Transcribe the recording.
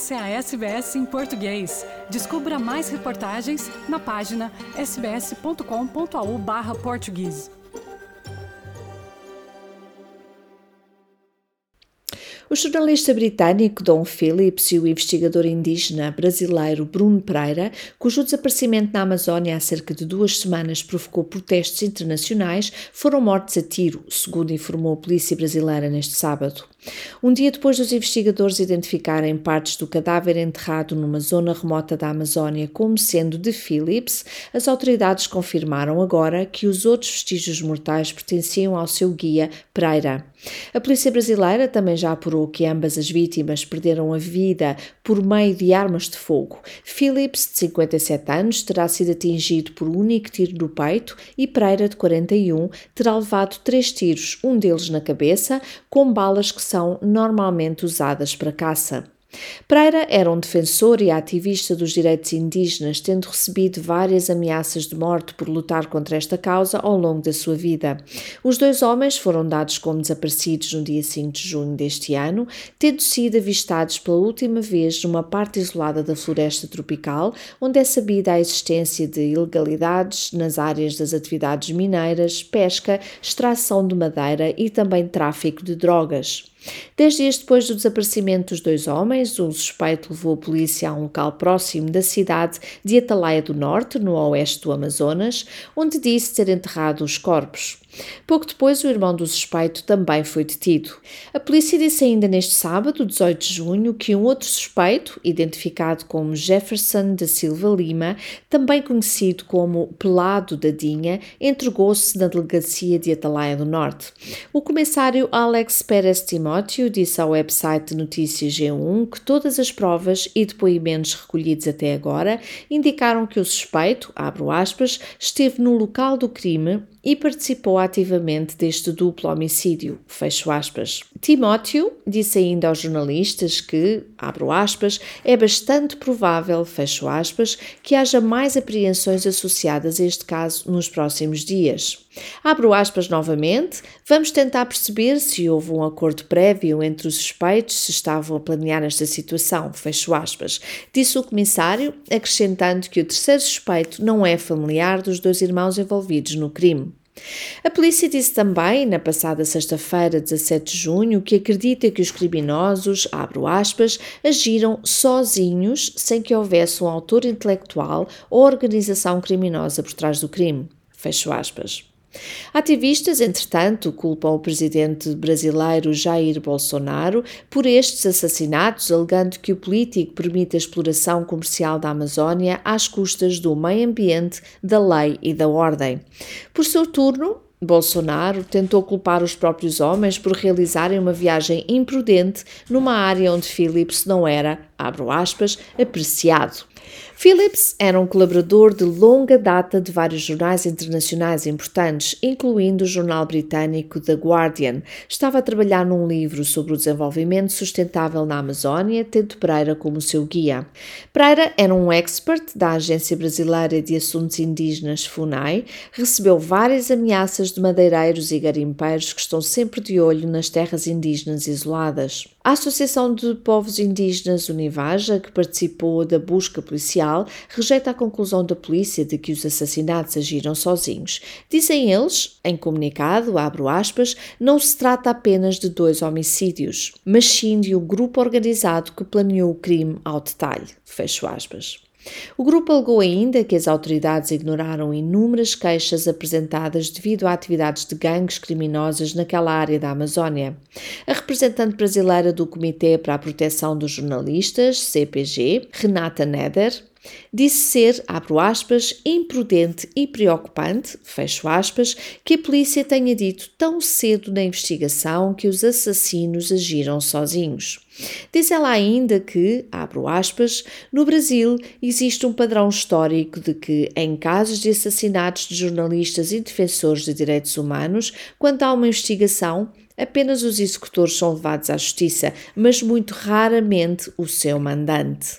Essa é a SBS em português. Descubra mais reportagens na página sbs.com.au/português. O jornalista britânico Don Phillips e o investigador indígena brasileiro Bruno Pereira, cujo desaparecimento na Amazónia há cerca de duas semanas provocou protestos internacionais, foram mortos a tiro, segundo informou a polícia brasileira neste sábado. Um dia depois dos investigadores identificarem partes do cadáver enterrado numa zona remota da Amazónia como sendo de Phillips, as autoridades confirmaram agora que os outros vestígios mortais pertenciam ao seu guia Pereira. A polícia brasileira também já apurou que ambas as vítimas perderam a vida por meio de armas de fogo. Phillips, de 57 anos, terá sido atingido por um único tiro no peito e Pereira, de 41, terá levado três tiros, um deles na cabeça, com balas que são normalmente usadas para caça. Pereira era um defensor e ativista dos direitos indígenas, tendo recebido várias ameaças de morte por lutar contra esta causa ao longo da sua vida. Os dois homens foram dados como desaparecidos no dia 5 de junho deste ano, tendo sido avistados pela última vez numa parte isolada da floresta tropical, onde é sabida a existência de ilegalidades nas áreas das atividades mineiras, pesca, extração de madeira e também tráfico de drogas. Dez dias depois do desaparecimento dos dois homens, o suspeito levou a polícia a um local próximo da cidade de Atalaia do Norte, no oeste do Amazonas, onde disse ter enterrado os corpos. Pouco depois, o irmão do suspeito também foi detido. A polícia disse ainda neste sábado, 18 de junho, que um outro suspeito, identificado como Jefferson da Silva Lima, também conhecido como Pelado da Dinha, entregou-se na delegacia de Atalaia do Norte. O comissário Alex Pérez Timóteo disse ao website notícias G1 que todas as provas e depoimentos recolhidos até agora indicaram que o suspeito, abro aspas, esteve no local do crime e participou ativamente deste duplo homicídio, fecho aspas. Timóteo disse ainda aos jornalistas que, abro aspas, é bastante provável, fecho aspas, que haja mais apreensões associadas a este caso nos próximos dias. Abro aspas novamente, vamos tentar perceber se houve um acordo prévio entre os suspeitos, se estavam a planear esta situação, fecho aspas, disse o comissário, acrescentando que o terceiro suspeito não é familiar dos dois irmãos envolvidos no crime. A polícia disse também, na passada sexta-feira, 17 de junho, que acredita que os criminosos, abro aspas, agiram sozinhos sem que houvesse um autor intelectual ou organização criminosa por trás do crime. Fecho aspas. Ativistas, entretanto, culpam o presidente brasileiro Jair Bolsonaro por estes assassinatos, alegando que o político permite a exploração comercial da Amazónia às custas do meio ambiente, da lei e da ordem. Por seu turno, Bolsonaro tentou culpar os próprios homens por realizarem uma viagem imprudente numa área onde Phillips não era, abro aspas, apreciado. Phillips era um colaborador de longa data de vários jornais internacionais importantes, incluindo o jornal britânico The Guardian. Estava a trabalhar num livro sobre o desenvolvimento sustentável na Amazónia, tendo Pereira como seu guia. Pereira era um expert da Agência Brasileira de Assuntos Indígenas FUNAI, recebeu várias ameaças de madeireiros e garimpeiros que estão sempre de olho nas terras indígenas isoladas. A Associação de Povos Indígenas Univaja, que participou da busca policial, rejeita a conclusão da polícia de que os assassinatos agiram sozinhos. Dizem eles, em comunicado, abro aspas, não se trata apenas de dois homicídios, mas sim de um grupo organizado que planeou o crime ao detalhe. Fecho aspas. O grupo alegou ainda que as autoridades ignoraram inúmeras queixas apresentadas devido a atividades de gangues criminosas naquela área da Amazónia. A representante brasileira do Comitê para a Proteção dos Jornalistas, CPG, Renata Neder, disse ser, abro aspas, imprudente e preocupante, fecho aspas, que a polícia tenha dito tão cedo na investigação que os assassinos agiram sozinhos. Diz ela ainda que, abro aspas, no Brasil existe um padrão histórico de que, em casos de assassinatos de jornalistas e defensores de direitos humanos, quando há uma investigação, apenas os executores são levados à justiça, mas muito raramente o seu mandante.